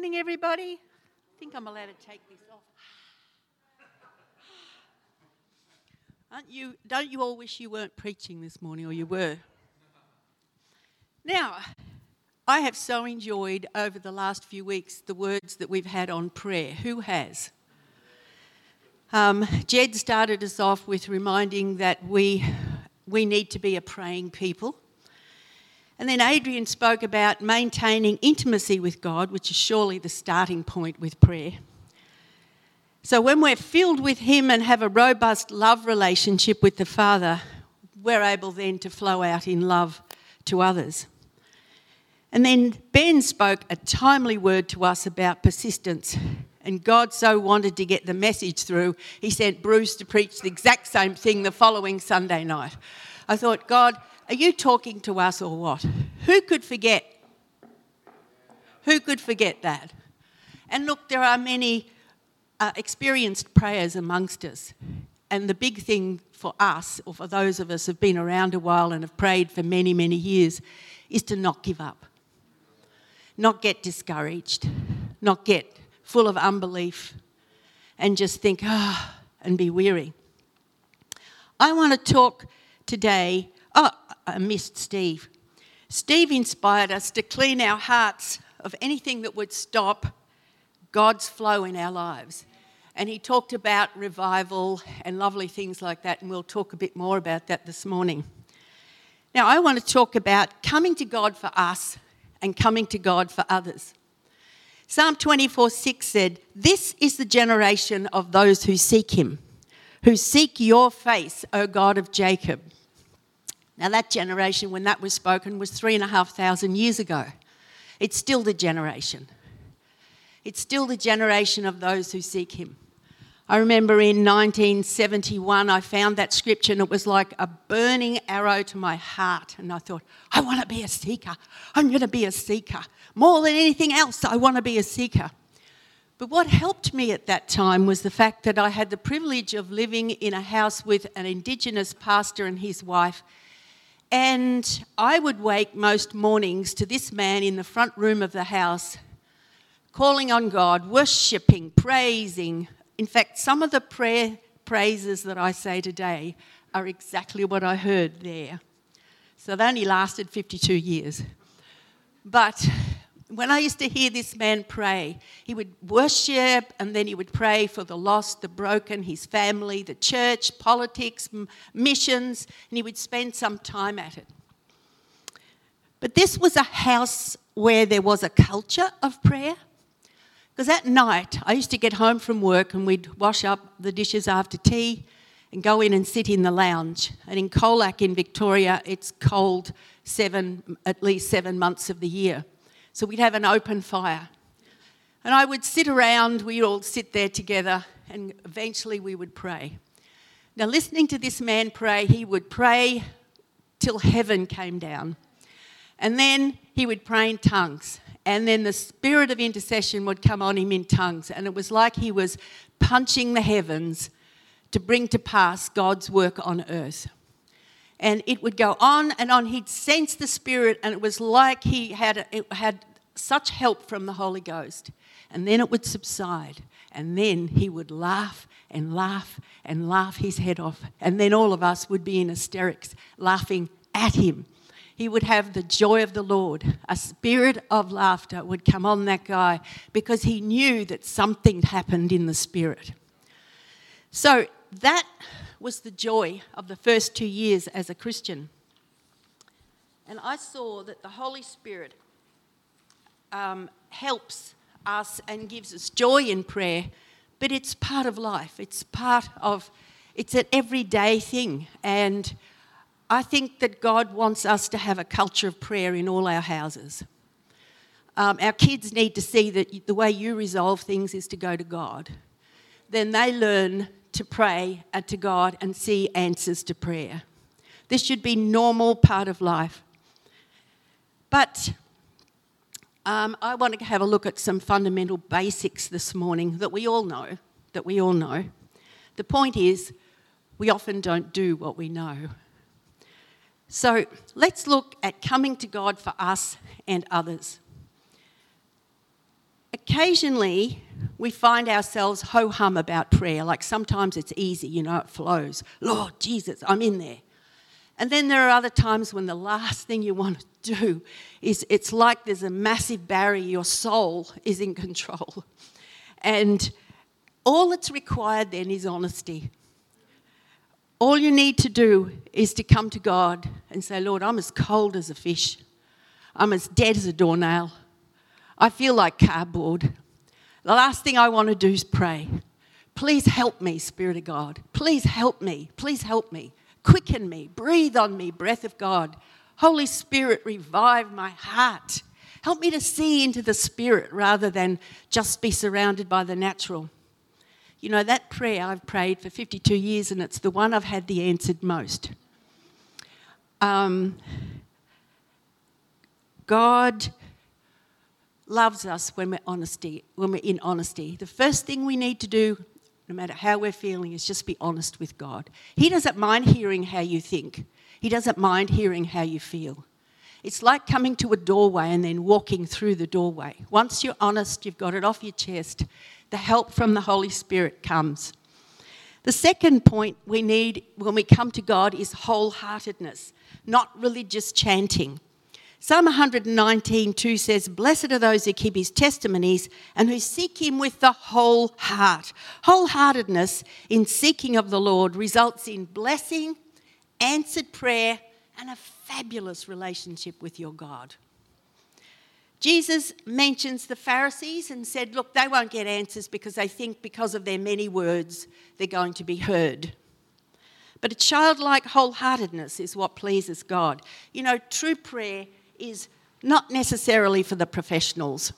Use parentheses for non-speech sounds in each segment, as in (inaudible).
morning, everybody. I think I'm allowed to take this off. Aren't you, don't you all wish you weren't preaching this morning, or you were? Now, I have so enjoyed over the last few weeks the words that we've had on prayer. Who has? Um, Jed started us off with reminding that we, we need to be a praying people. And then Adrian spoke about maintaining intimacy with God, which is surely the starting point with prayer. So when we're filled with Him and have a robust love relationship with the Father, we're able then to flow out in love to others. And then Ben spoke a timely word to us about persistence. And God so wanted to get the message through, He sent Bruce to preach the exact same thing the following Sunday night. I thought, God, are you talking to us or what? Who could forget? Who could forget that? And look, there are many uh, experienced prayers amongst us. And the big thing for us, or for those of us who've been around a while and have prayed for many, many years, is to not give up, not get discouraged, not get full of unbelief, and just think, ah, oh, and be weary. I want to talk today. Oh, I missed Steve. Steve inspired us to clean our hearts of anything that would stop God's flow in our lives. And he talked about revival and lovely things like that, and we'll talk a bit more about that this morning. Now, I want to talk about coming to God for us and coming to God for others. Psalm 24 6 said, This is the generation of those who seek him, who seek your face, O God of Jacob. Now, that generation, when that was spoken, was three and a half thousand years ago. It's still the generation. It's still the generation of those who seek Him. I remember in 1971, I found that scripture and it was like a burning arrow to my heart. And I thought, I want to be a seeker. I'm going to be a seeker. More than anything else, I want to be a seeker. But what helped me at that time was the fact that I had the privilege of living in a house with an Indigenous pastor and his wife and I would wake most mornings to this man in the front room of the house, calling on God, worshipping, praising. In fact, some of the prayer praises that I say today are exactly what I heard there. So they only lasted 52 years. But when I used to hear this man pray, he would worship and then he would pray for the lost, the broken, his family, the church, politics, m- missions, and he would spend some time at it. But this was a house where there was a culture of prayer. Because at night, I used to get home from work and we'd wash up the dishes after tea and go in and sit in the lounge. And in Colac in Victoria, it's cold seven, at least seven months of the year. So we'd have an open fire. And I would sit around, we'd all sit there together, and eventually we would pray. Now, listening to this man pray, he would pray till heaven came down. And then he would pray in tongues. And then the spirit of intercession would come on him in tongues. And it was like he was punching the heavens to bring to pass God's work on earth and it would go on and on. He'd sense the Spirit, and it was like he had, had such help from the Holy Ghost. And then it would subside, and then he would laugh and laugh and laugh his head off. And then all of us would be in hysterics, laughing at him. He would have the joy of the Lord. A spirit of laughter would come on that guy because he knew that something happened in the spirit. So that was the joy of the first two years as a Christian. And I saw that the Holy Spirit um, helps us and gives us joy in prayer, but it's part of life. It's part of, it's an everyday thing. And I think that God wants us to have a culture of prayer in all our houses. Um, our kids need to see that the way you resolve things is to go to God. Then they learn to pray to God and see answers to prayer. This should be normal part of life. But um, I want to have a look at some fundamental basics this morning that we all know. That we all know. The point is, we often don't do what we know. So let's look at coming to God for us and others. occasionally we find ourselves ho hum about prayer. Like sometimes it's easy, you know, it flows. Lord Jesus, I'm in there. And then there are other times when the last thing you want to do is it's like there's a massive barrier, your soul is in control. And all that's required then is honesty. All you need to do is to come to God and say, Lord, I'm as cold as a fish. I'm as dead as a doornail. I feel like cardboard. The last thing I want to do is pray. Please help me, Spirit of God. Please help me. Please help me. Quicken me. Breathe on me, breath of God. Holy Spirit, revive my heart. Help me to see into the Spirit rather than just be surrounded by the natural. You know, that prayer I've prayed for 52 years, and it's the one I've had the answered most. Um, God loves us when we're honesty, when we're in honesty. The first thing we need to do, no matter how we're feeling, is just be honest with God. He doesn't mind hearing how you think. He doesn't mind hearing how you feel. It's like coming to a doorway and then walking through the doorway. Once you're honest, you've got it off your chest, the help from the Holy Spirit comes. The second point we need when we come to God is wholeheartedness, not religious chanting. Psalm 119:2 says, Blessed are those who keep his testimonies and who seek him with the whole heart. Wholeheartedness in seeking of the Lord results in blessing, answered prayer, and a fabulous relationship with your God. Jesus mentions the Pharisees and said, Look, they won't get answers because they think because of their many words they're going to be heard. But a childlike wholeheartedness is what pleases God. You know, true prayer is not necessarily for the professionals.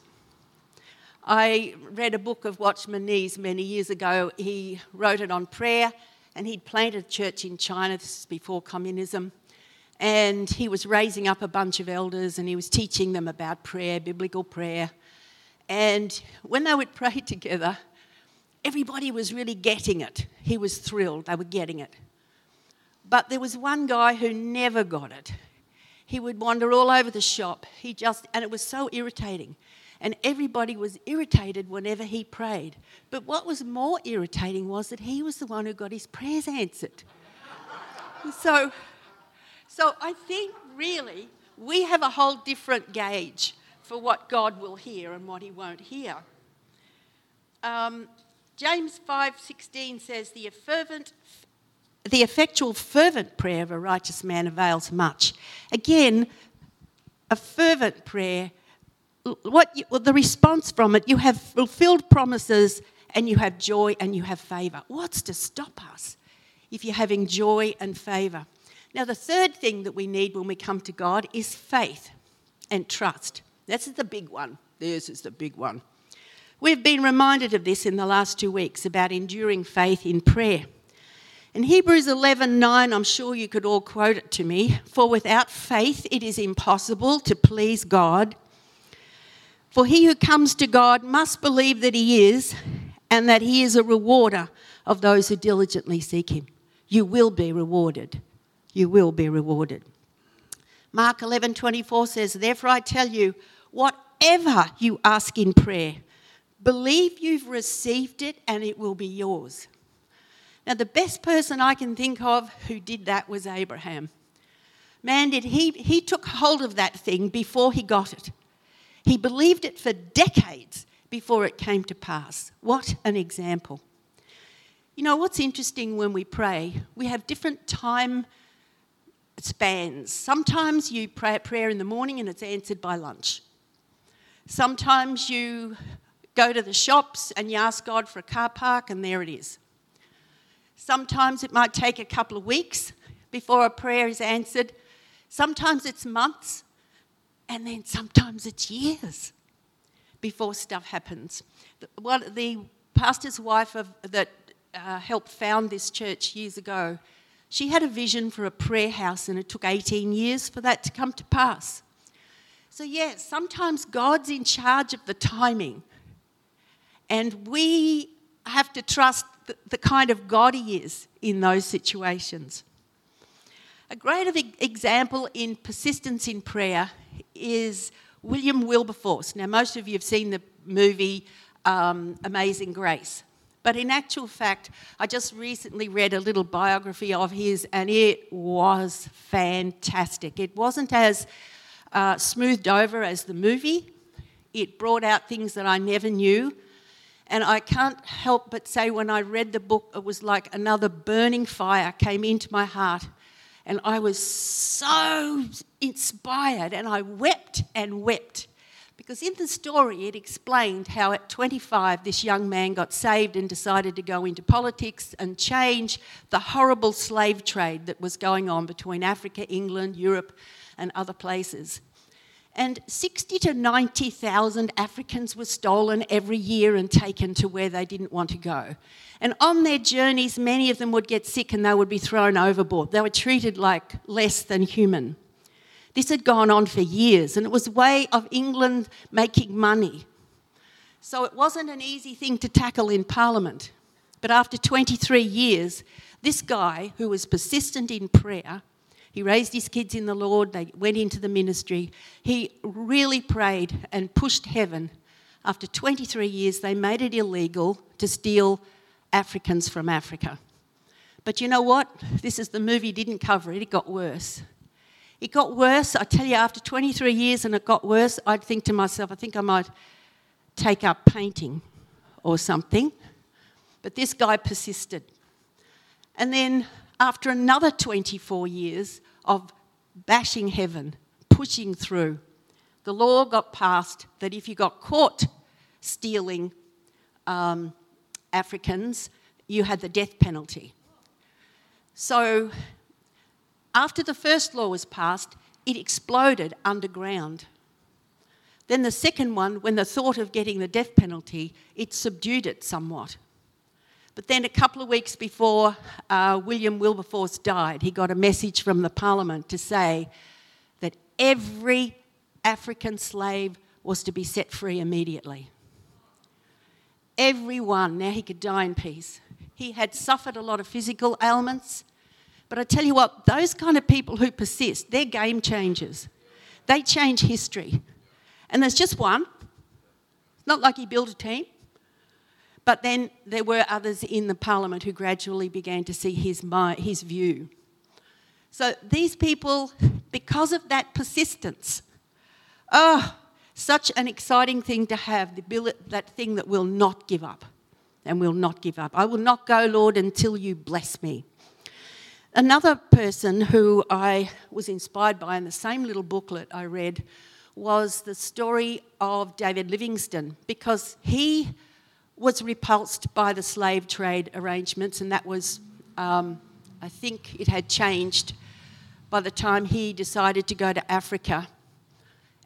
I read a book of Watchman Nee's many years ago. He wrote it on prayer and he'd planted a church in China. This is before communism and he was raising up a bunch of elders and he was teaching them about prayer, biblical prayer. And when they would (laughs) pray together, everybody was really getting it. He was thrilled, they were getting it. But there was one guy who never got it. He would wander all over the shop. He just, and it was so irritating. And everybody was irritated whenever he prayed. But what was more irritating was that he was the one who got his prayers answered. (laughs) so so I think really we have a whole different gauge for what God will hear and what He won't hear. Um, James 5:16 says, "The fervent, the effectual fervent prayer of a righteous man avails much." Again, a fervent prayer. What you, well, the response from it? You have fulfilled promises, and you have joy, and you have favour. What's to stop us if you're having joy and favour? Now, the third thing that we need when we come to God is faith and trust. This is the big one. This is the big one. We've been reminded of this in the last two weeks about enduring faith in prayer. In Hebrews 11:9, I'm sure you could all quote it to me, for without faith it is impossible to please God. For he who comes to God must believe that he is and that he is a rewarder of those who diligently seek him. You will be rewarded you will be rewarded. Mark 11:24 says, "Therefore I tell you, whatever you ask in prayer, believe you've received it and it will be yours." Now the best person I can think of who did that was Abraham. Man, did he he took hold of that thing before he got it. He believed it for decades before it came to pass. What an example. You know, what's interesting when we pray, we have different time spans. Sometimes you pray a prayer in the morning and it's answered by lunch. Sometimes you go to the shops and you ask God for a car park and there it is. Sometimes it might take a couple of weeks before a prayer is answered. Sometimes it's months and then sometimes it's years before stuff happens. One, the pastor's wife of, that uh, helped found this church years ago she had a vision for a prayer house, and it took 18 years for that to come to pass. So, yes, yeah, sometimes God's in charge of the timing, and we have to trust the, kind of God He is in those situations. A great example in persistence in prayer is William Wilberforce. Now, most of you have seen the movie um, Amazing Grace. But in actual fact, I just recently read a little biography of his and it was fantastic. It wasn't as uh, smoothed over as the movie, it brought out things that I never knew. And I can't help but say, when I read the book, it was like another burning fire came into my heart. And I was so inspired, and I wept and wept. Because in the story, it explained how at 25, this young man got saved and decided to go into politics and change the horrible slave trade that was going on between Africa, England, Europe, and other places. And 60 to 90,000 Africans were stolen every year and taken to where they didn't want to go. And on their journeys, many of them would get sick and they would be thrown overboard. They were treated like less than human. This had gone on for years, and it was a way of England making money. So it wasn't an easy thing to tackle in Parliament. But after 23 years, this guy, who was persistent in prayer, he raised his kids in the Lord, they went into the ministry. He really prayed and pushed heaven. After 23 years, they made it illegal to steal Africans from Africa. But you know what? This is the movie didn't cover it, it got worse. It got worse. I tell you, after 23 years and it got worse, I'd think to myself, I think I might take up painting or something. But this guy persisted. And then, after another 24 years of bashing heaven, pushing through, the law got passed that if you got caught stealing um, Africans, you had the death penalty. So after the first law was passed, it exploded underground. Then the second one, when the thought of getting the death penalty, it subdued it somewhat. But then a couple of weeks before uh, William Wilberforce died, he got a message from the Parliament to say that every African slave was to be set free immediately. Everyone, now he could die in peace. He had suffered a lot of physical ailments, but I tell you what, those kind of people who persist, they're game changers. They change history. And there's just one. It's not like he built a team. But then there were others in the parliament who gradually began to see his, his view. So these people, because of that persistence, oh, such an exciting thing to have, the, that thing that will not give up and will not give up. I will not go, Lord, until you bless me. Another person who I was inspired by in the same little booklet I read was the story of David Livingstone because he was repulsed by the slave trade arrangements, and that was, um, I think, it had changed by the time he decided to go to Africa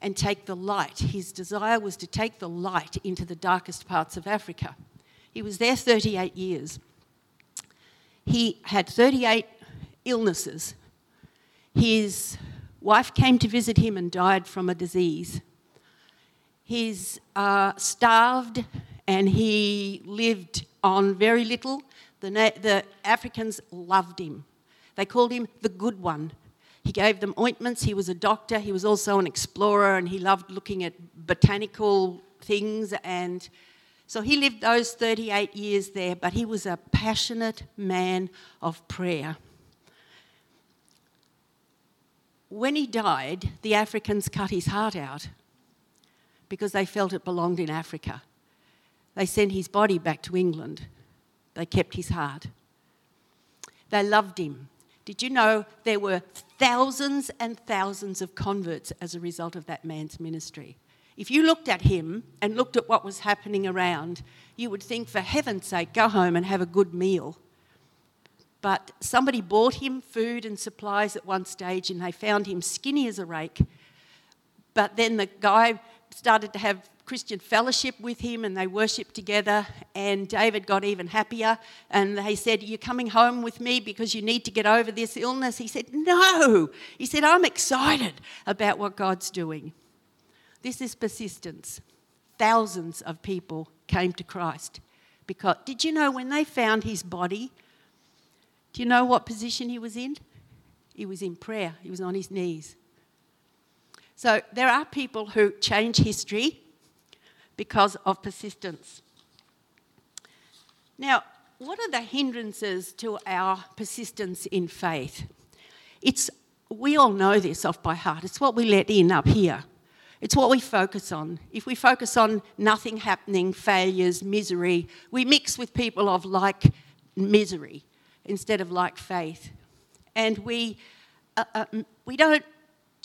and take the light. His desire was to take the light into the darkest parts of Africa. He was there 38 years. He had 38 illnesses. His wife came to visit him and died from a disease. He's uh, starved and he lived on very little. The, the Africans loved him. They called him the good one. He gave them ointments. He was a doctor. He was also an explorer and he loved looking at botanical things. And so he lived those 38 years there, but he was a passionate man of prayer. When he died, the Africans cut his heart out because they felt it belonged in Africa. They sent his body back to England. They kept his heart. They loved him. Did you know there were thousands and thousands of converts as a result of that man's ministry? If you looked at him and looked at what was happening around, you would think, for heaven's sake, go home and have a good meal. But somebody bought him food and supplies at one stage, and they found him skinny as a rake. But then the guy started to have Christian fellowship with him and they worshipped together. And David got even happier. And they said, You're coming home with me because you need to get over this illness? He said, No. He said, I'm excited about what God's doing. This is persistence. Thousands of people came to Christ. Because, did you know when they found his body, do you know what position he was in? He was in prayer, he was on his knees. So there are people who change history. because of persistence. Now, what are the hindrances to our persistence in faith? It's we all know this off by heart. It's what we let in up here. It's what we focus on. If we focus on nothing happening, failures, misery, we mix with people of like misery instead of like faith. And we, uh, uh, we don't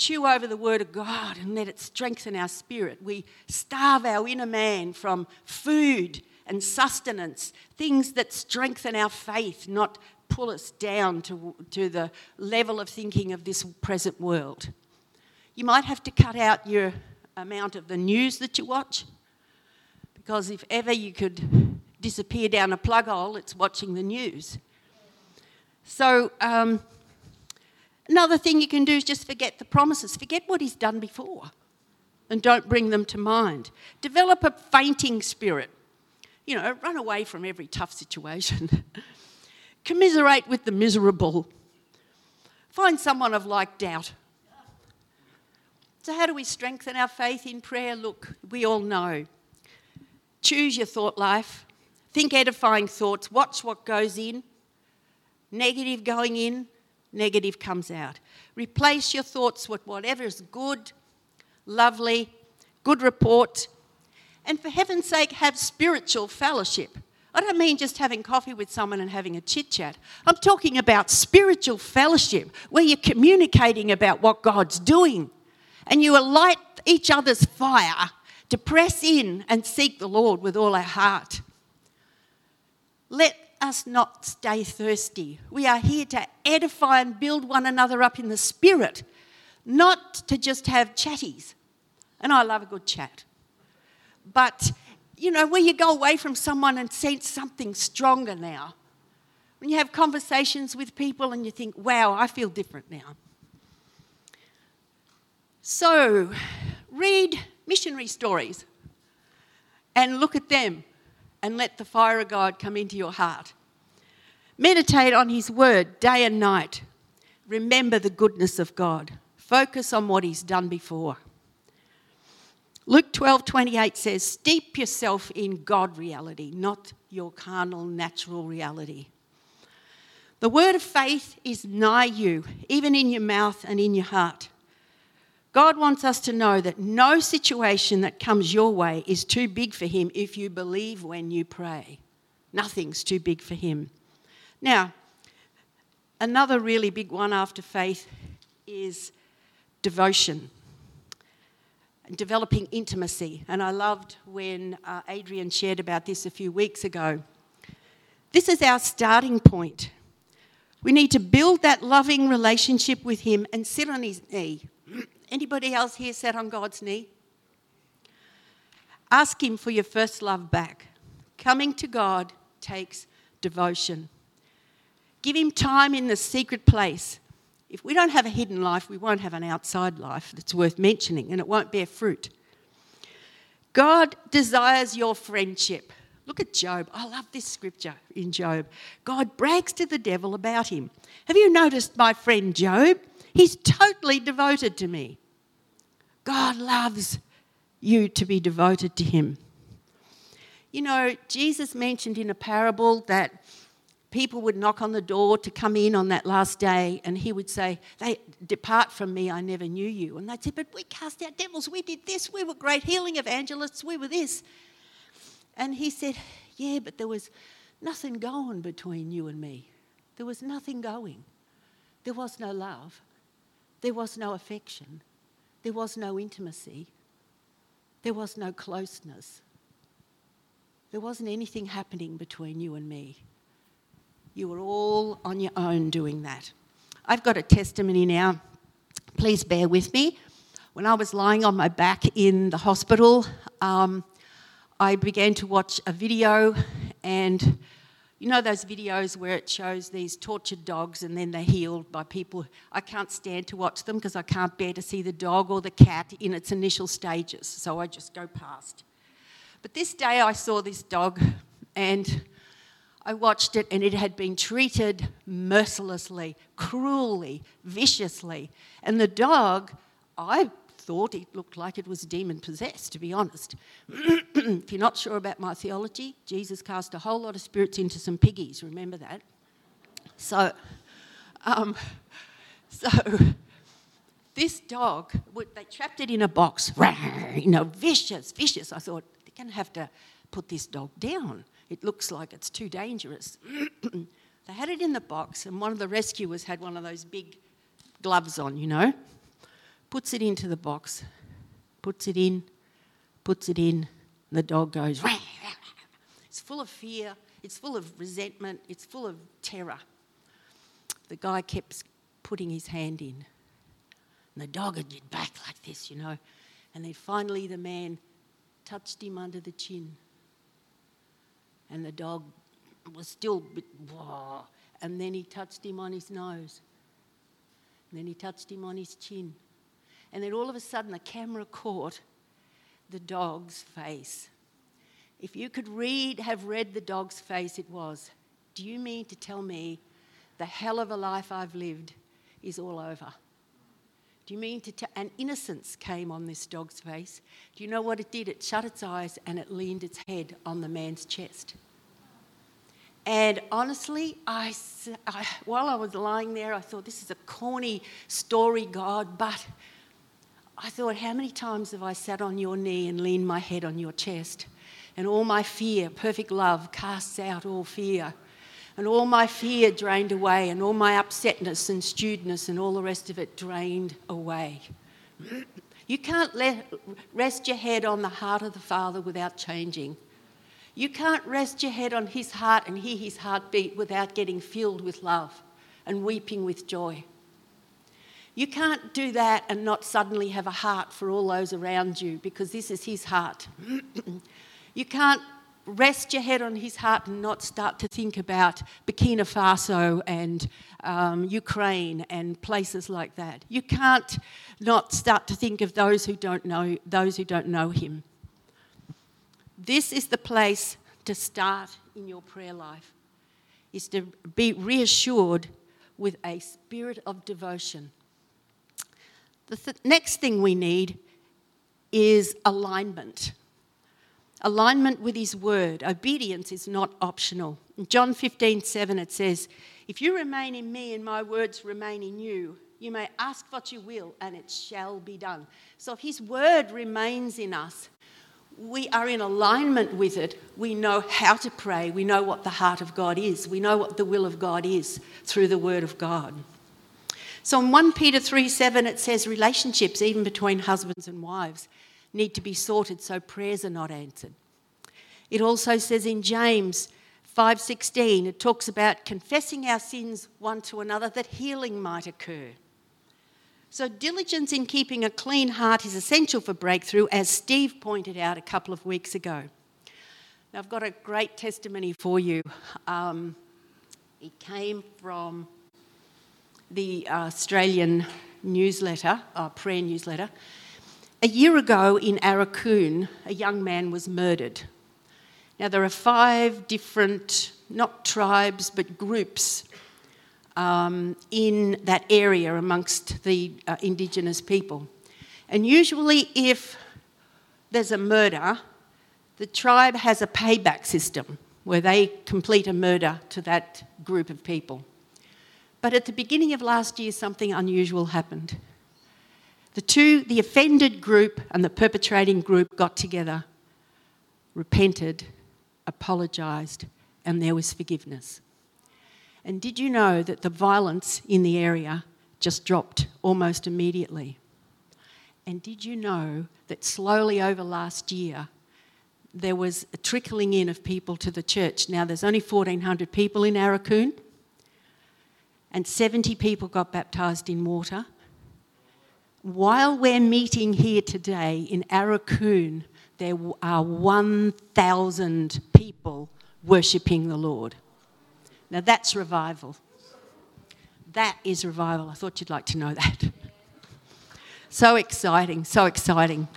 chew over the Word of God and let it strengthen our spirit. We starve our inner man from food and sustenance, things that strengthen our faith, not pull us down to, to the level of thinking of this present world. You might have to cut out your amount of the news that you watch, because if ever you could disappear down a plug hole, it's watching the news. So, um, another thing you can do is just forget the promises, forget what He's done before, and don't bring them to mind. Develop a fainting spirit. You know, run away from every tough situation. (laughs) Commiserate with the miserable. Find someone of like doubt. So, how do we strengthen our faith in prayer? Look, we all know. Choose your thought life. Think edifying thoughts. Watch what goes in. Negative going in, negative comes out. Replace your thoughts with whatever is good, lovely, good report. And for heaven's sake, have spiritual fellowship. I don't mean just having coffee with someone and having a chit chat. I'm talking about spiritual fellowship where you're communicating about what God's doing and you light each other's fire to press in and seek the Lord with all our heart. Let us not stay thirsty. We are here to edify and build one another up in the spirit, not to just have chatties. And I love a good chat. But you know, where you go away from someone and sense something stronger now. When you have conversations with people and you think, wow, I feel different now. So, read missionary stories and look at them and let the fire of God come into your heart. Meditate on His word day and night. Remember the goodness of God. Focus on what He's done before. Luke 12 28 says, Steep yourself in God reality, not your carnal, natural reality. The word of faith is nigh you, even in your mouth and in your heart. God wants us to know that no situation that comes your way is too big for Him if you believe when you pray. Nothing's too big for Him. Now, another really big one after faith is devotion and developing intimacy. And I loved when uh, Adrian shared about this a few weeks ago. This is our starting point. We need to build that loving relationship with Him and sit on His knee. Anybody else here sat on God's knee? Ask Him for your first love back. Coming to God takes devotion. Give Him time in the secret place if we don't have a hidden life, we won't have an outside life that's worth mentioning and it won't bear fruit. God desires your friendship. Look at Job. I love this scripture in Job. God brags to the devil about him. Have you noticed my friend Job? He's totally devoted to me. God loves you to be devoted to him. You know, Jesus mentioned in a parable that people would knock on the door to come in on that last day, and he would say, They depart from me, I never knew you. And they'd say, But we cast out devils, we did this, we were great healing evangelists, we were this. And he said, Yeah, but there was nothing going between you and me. There was nothing going. There was no love. There was no affection. There was no intimacy. There was no closeness. There wasn't anything happening between you and me. You were all on your own doing that. I've got a testimony now. Please bear with me. When I was lying on my back in the hospital, um, I began to watch a video, and you know those videos where it shows these tortured dogs and then they're healed by people. I can't stand to watch them because I can't bear to see the dog or the cat in its initial stages, so I just go past. But this day I saw this dog, and I watched it and it had been treated mercilessly, cruelly, viciously. And the dog, I thought it looked like it was demon possessed, to be honest. (clears throat) if you're not sure about my theology, Jesus cast a whole lot of spirits into some piggies. Remember that? So, um, (laughs) so this dog, they trapped it in a box, (laughs) you know, vicious, vicious. I thought, they're going to have to put this dog down. It looks like it's too dangerous. (clears throat) they had it in the box, and one of the rescuers had one of those big gloves on, you know, puts it into the box, puts it in, puts it in, the dog goes, it's full of fear, it's full of resentment, it's full of terror. The guy kept putting his hand in. And the dog had get back like this, you know. And then finally the man touched him under the chin. And the dog was still, bit, and then he touched him on his nose. And then he touched him on his chin. And then all of a sudden the camera caught the dog's face. If you could read, have read the dog's face, it was, Do you mean to tell me the hell of a life I've lived is all over? Do you mean to tell? And innocence came on this dog's face. Do you know what it did? It shut its eyes and it leaned its head on the man's chest. And honestly, I, I, while I was lying there, I thought, this is a corny story, God, but I thought, how many times have I sat on your knee and leaned my head on your chest? And all my fear, perfect love, casts out all fear and all my fear drained away, and all my upsetness and stewedness and all the rest of it drained away. You can't let, rest your head on the heart of the Father without changing. You can't rest your head on His heart and hear His heartbeat without getting filled with love and weeping with joy. You can't do that and not suddenly have a heart for all those around you because this is His heart. (clears throat) you can't rest your head on his heart and not start to think about Burkina Faso and um, Ukraine and places like that. You can't not start to think of those who don't know those who don't know him. This is the place to start in your prayer life. Is to be reassured with a spirit of devotion. The th- next thing we need is alignment alignment with His word. Obedience is not optional. In John 15, 7, it says, If you remain in me and my words remain in you, you may ask what you will and it shall be done. So if His word remains in us, we are in alignment with it. We know how to pray. We know what the heart of God is. We know what the will of God is through the word of God. So in 1 Peter 3 7, it says relationships, even between husbands and wives, need to be sorted so prayers are not answered. It also says in James 5:16 it talks about confessing our sins one to another that healing might occur. So diligence in keeping a clean heart is essential for breakthrough as Steve pointed out a couple of weeks ago. Now I've got a great testimony for you. Um, it came from the Australian newsletter, our prayer newsletter. A year ago in Aurukun, a young man was murdered. Now, there are five different, not tribes, but groups um, in that area amongst the uh, Indigenous people. And usually, if there's a murder, the tribe has a payback system where they complete a murder to that group of people. But at the beginning of last year, something unusual happened. The two, the offended group and the perpetrating group, got together, repented, apologised, and there was forgiveness. And did you know that the violence in the area just dropped almost immediately? And did you know that slowly over last year, there was a trickling in of people to the church? Now, there's only 1,400 people in Aurukun, and 70 people got baptised in water, while we're meeting here today in Aurukun, there are 1,000 people worshipping the Lord. Now that's revival. That is revival. I thought you'd like to know that. (laughs) so exciting, so exciting.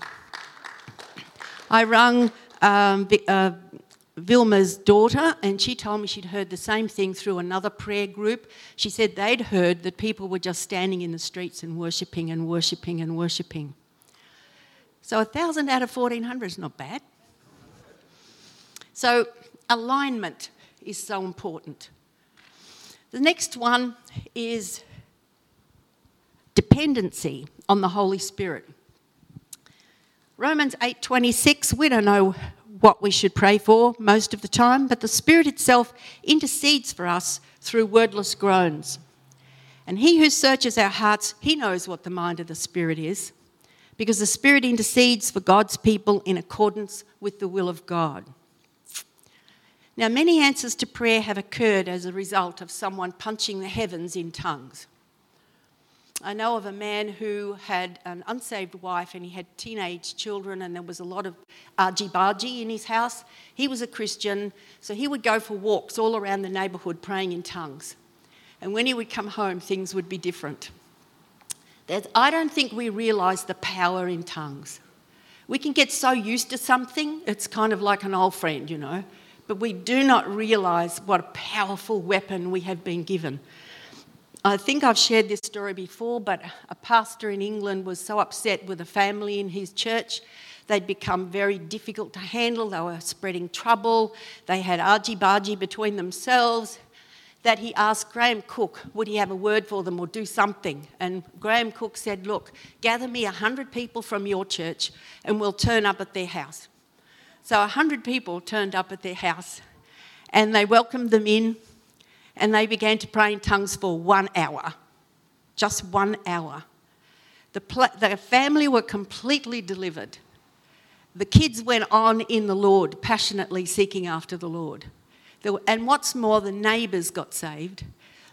I rung um, uh, Vilma's daughter, and she told me she'd heard the same thing through another prayer group. She said they'd heard that people were just standing in the streets and worshipping and worshipping and worshipping. So 1,000 out of 1,400 is not bad. So alignment is so important. The next one is dependency on the Holy Spirit. Romans 8:26 we don't know what we should pray for most of the time, but the Spirit itself intercedes for us through wordless groans. And he who searches our hearts, he knows what the mind of the Spirit is, because the Spirit intercedes for God's people in accordance with the will of God. Now, many answers to prayer have occurred as a result of someone punching the heavens in tongues. I know of a man who had an unsaved wife and he had teenage children, and there was a lot of argy bargy in his house. He was a Christian, so he would go for walks all around the neighbourhood praying in tongues. And when he would come home, things would be different. There's, I don't think we realise the power in tongues. We can get so used to something, it's kind of like an old friend, you know, but we do not realise what a powerful weapon we have been given. I think I've shared this story before, but a pastor in England was so upset with a family in his church. They'd become very difficult to handle. They were spreading trouble. They had argy bargy between themselves. That he asked Graham Cooke, would he have a word for them or do something? And Graham Cooke said, Look, gather me 100 people from your church and we'll turn up at their house. So 100 people turned up at their house and they welcomed them in and they began to pray in tongues for one hour. Just one hour. The, pl- the family were completely delivered. The kids went on in the Lord, passionately seeking after the Lord. Were, and what's more, the neighbours got saved.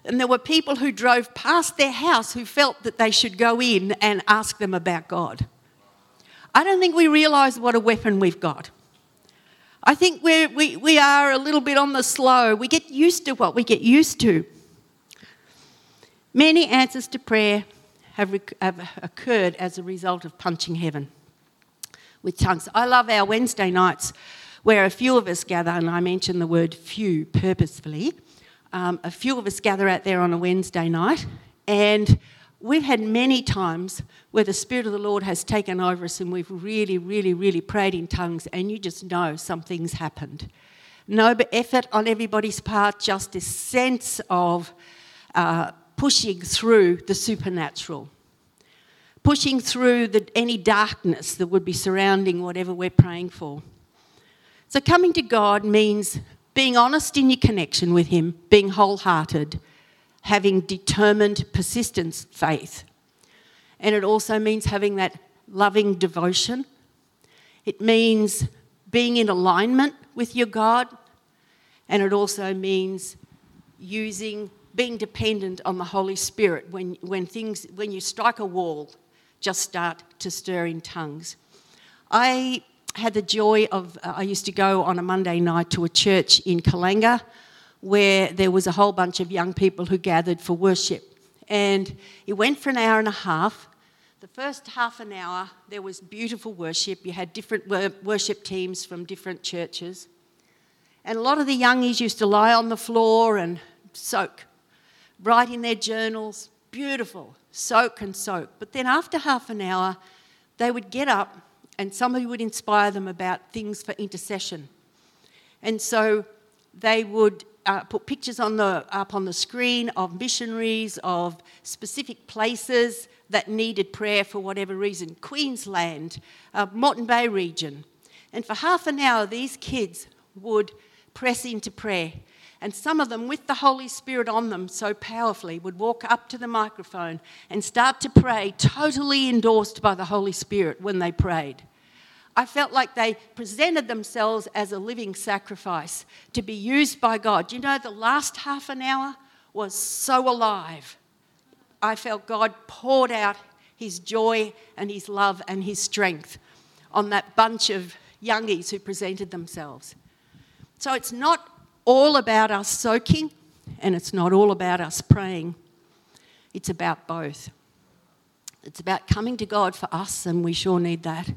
And there were people who drove past their house who felt that they should go in and ask them about God. I don't think we realise what a weapon we've got. I think we're, we, we are a little bit on the slow. We get used to what we get used to. Many answers to prayer have, have occurred as a result of punching heaven with tongues. I love our Wednesday nights where a few of us gather, and I mention the word few purposefully. Um, a few of us gather out there on a Wednesday night, and we've had many times where the Spirit of the Lord has taken over us and we've really, really, really prayed in tongues, and you just know something's happened. No effort on everybody's part, just this sense of uh, pushing through the supernatural, pushing through the, any darkness that would be surrounding whatever we're praying for. So, coming to God means being honest in your connection with Him, being wholehearted having determined, persistent faith. And it also means having that loving devotion. It means being in alignment with your God. And it also means using, being dependent on the Holy Spirit when, when things, when you strike a wall, just start to stir in tongues. I had the joy of, uh, I used to go on a Monday night to a church in Kallangur where there was a whole bunch of young people who gathered for worship. And it went for an hour and a half. The first half an hour, there was beautiful worship. You had different worship teams from different churches. And a lot of the youngies used to lie on the floor and soak, write in their journals. Beautiful, soak and soak. But then after half an hour, they would get up and somebody would inspire them about things for intercession. And so they would uh, put pictures on the, up on the screen of missionaries, of specific places that needed prayer for whatever reason Queensland, uh, Moreton Bay region. And for half an hour, these kids would press into prayer. And some of them, with the Holy Spirit on them so powerfully, would walk up to the microphone and start to pray, totally endorsed by the Holy Spirit when they prayed. I felt like they presented themselves as a living sacrifice to be used by God. You know, the last half an hour was so alive. I felt God poured out his joy and his love and his strength on that bunch of youngies who presented themselves. So it's not all about us soaking and it's not all about us praying, it's about both. It's about coming to God for us, and we sure need that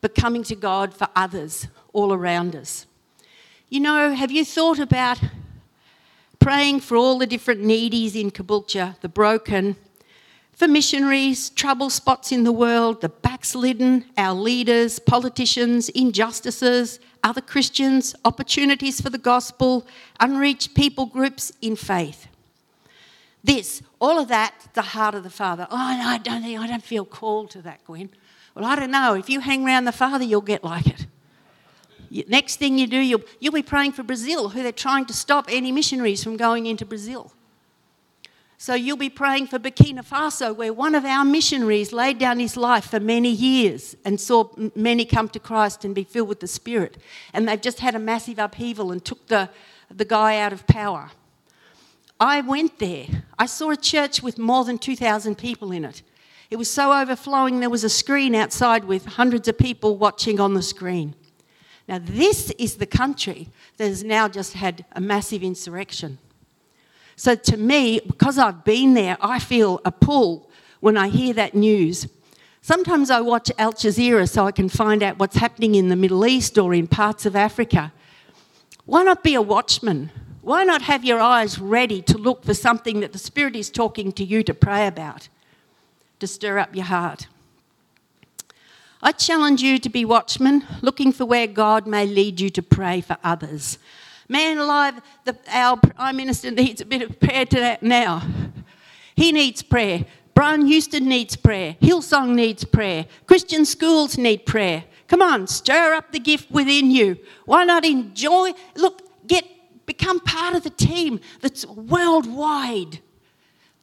but coming to God for others all around us. You know, have you thought about praying for all the different needies in Caboolture, the broken, for missionaries, trouble spots in the world, the backslidden, our leaders, politicians, injustices, other Christians, opportunities for the gospel, unreached people groups in faith. This, all of that, the heart of the Father. Oh, no, I don't I don't feel called to that, Gwen. Well, I don't know. If you hang around the Father, you'll get like it. Next thing you do, you'll, you'll be praying for Brazil, who they're trying to stop any missionaries from going into Brazil. So you'll be praying for Burkina Faso, where one of our missionaries laid down his life for many years and saw many come to Christ and be filled with the Spirit. And they've just had a massive upheaval and took the, the guy out of power. I went there. I saw a church with more than 2,000 people in it. It was so overflowing, there was a screen outside with hundreds of people watching on the screen. Now, this is the country that has now just had a massive insurrection. So to me, because I've been there, I feel a pull when I hear that news. Sometimes I watch Al Jazeera so I can find out what's happening in the Middle East or in parts of Africa. Why not be a watchman? Why not have your eyes ready to look for something that the Spirit is talking to you to pray about, to stir up your heart? I challenge you to be watchmen, looking for where God may lead you to pray for others. Man alive, the, our Prime Minister needs a bit of prayer to that now. He needs prayer. Brian Houston needs prayer. Hillsong needs prayer. Christian schools need prayer. Come on, stir up the gift within you. Why not enjoy? Look, get become part of the team that's worldwide,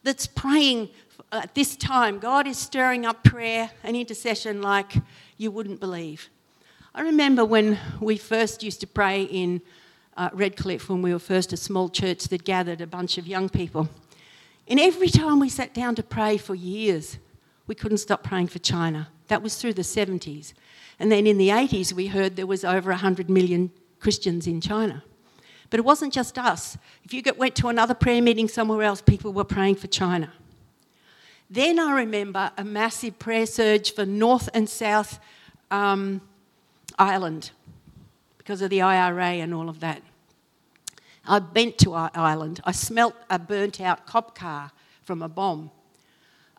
that's praying at this time. God is stirring up prayer and intercession like you wouldn't believe. I remember when we first used to pray in uh, Redcliffe when we were first a small church that gathered a bunch of young people. And every time we sat down to pray for years, we couldn't stop praying for China. That was through the 70s. And then in the 80s, we heard there was over 100 million Christians in China. But it wasn't just us. If you went to another prayer meeting somewhere else, people were praying for China. Then I remember a massive prayer surge for North and South um, Ireland because of the IRA and all of that. I went to Ireland. I smelt a burnt out cop car from a bomb.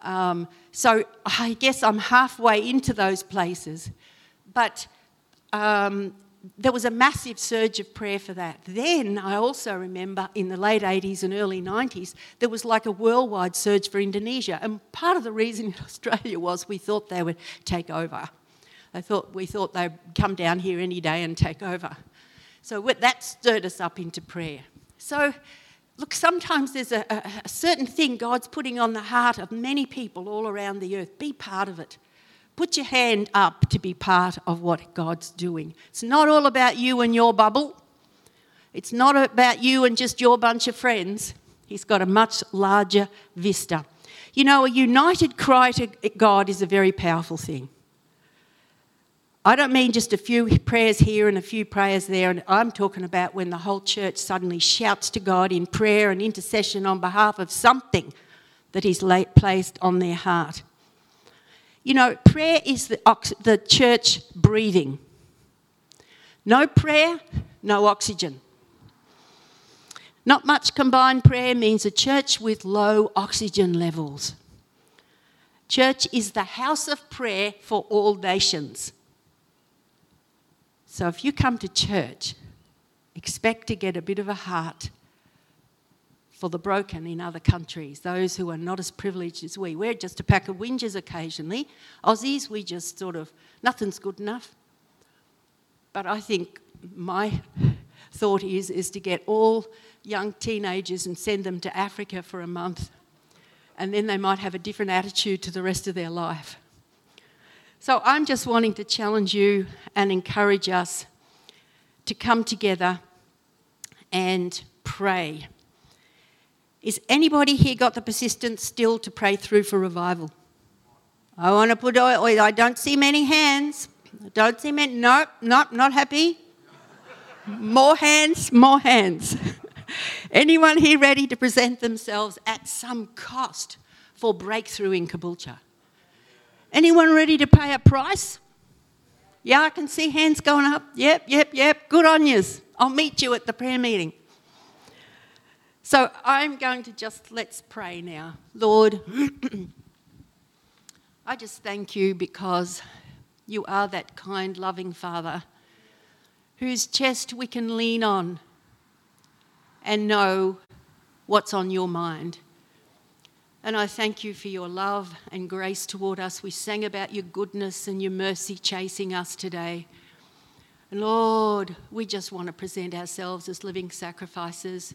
Um, so I guess I'm halfway into those places. But um, there was a massive surge of prayer for that. Then I also remember in the late 80s and early 90s, there was like a worldwide surge for Indonesia. And part of the reason in (laughs) Australia was we thought they would take over. They thought, we thought they'd come down here any day and take over. So that stirred us up into prayer. So, look, sometimes there's a, a certain thing God's putting on the heart of many people all around the earth. Be part of it. Put your hand up to be part of what God's doing. It's not all about you and your bubble. It's not about you and just your bunch of friends. He's got a much larger vista. You know, a united cry to God is a very powerful thing. I don't mean just a few prayers here and a few prayers there. And I'm talking about when the whole church suddenly shouts to God in prayer and intercession on behalf of something that He's placed on their heart. You know, prayer is the, the church breathing. No prayer, no oxygen. Not much combined prayer means a church with low oxygen levels. Church is the house of prayer for all nations. So if you come to church, expect to get a bit of a heart for the broken in other countries, those who are not as privileged as we. We're just a pack of whingers occasionally. Aussies, we just sort of, nothing's good enough. But I think my (laughs) thought is, is to get all young teenagers and send them to Africa for a month. And then they might have a different attitude to the rest of their life. So I'm just wanting to challenge you and encourage us to come together and pray. Is anybody here got the persistence still to pray through for revival? I want to put, I don't see many hands. I don't see many, nope, nope, not happy. More hands, more hands. (laughs) Anyone here ready to present themselves at some cost for breakthrough in Caboolture? Anyone ready to pay a price? Yeah, I can see hands going up. Yep, yep, yep. Good on yous. I'll meet you at the prayer meeting. So I'm going to just let's pray now. Lord, (clears throat) I just thank you because you are that kind, loving Father whose chest we can lean on and know what's on your mind. And I thank you for your love and grace toward us. We sang about your goodness and your mercy chasing us today. Lord, we just want to present ourselves as living sacrifices.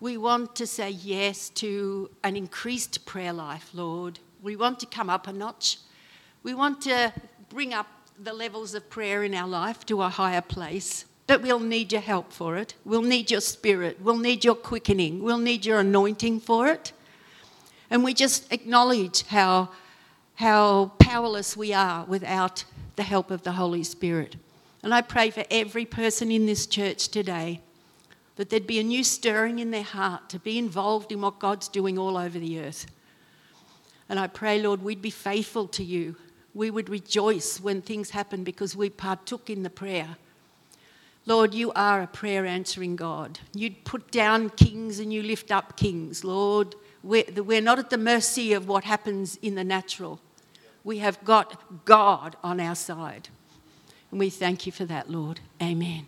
We want to say yes to an increased prayer life, Lord. We want to come up a notch. We want to bring up the levels of prayer in our life to a higher place. But we'll need your help for it. We'll need your spirit. We'll need your quickening. We'll need your anointing for it. And we just acknowledge how, how powerless we are without the help of the Holy Spirit. And I pray for every person in this church today that there'd be a new stirring in their heart to be involved in what God's doing all over the earth. And I pray, Lord, we'd be faithful to you. We would rejoice when things happen because we partook in the prayer. Lord, you are a prayer answering God. You put down kings and you lift up kings. Lord, we're, we're not at the mercy of what happens in the natural. We have got God on our side. And we thank you for that, Lord. Amen.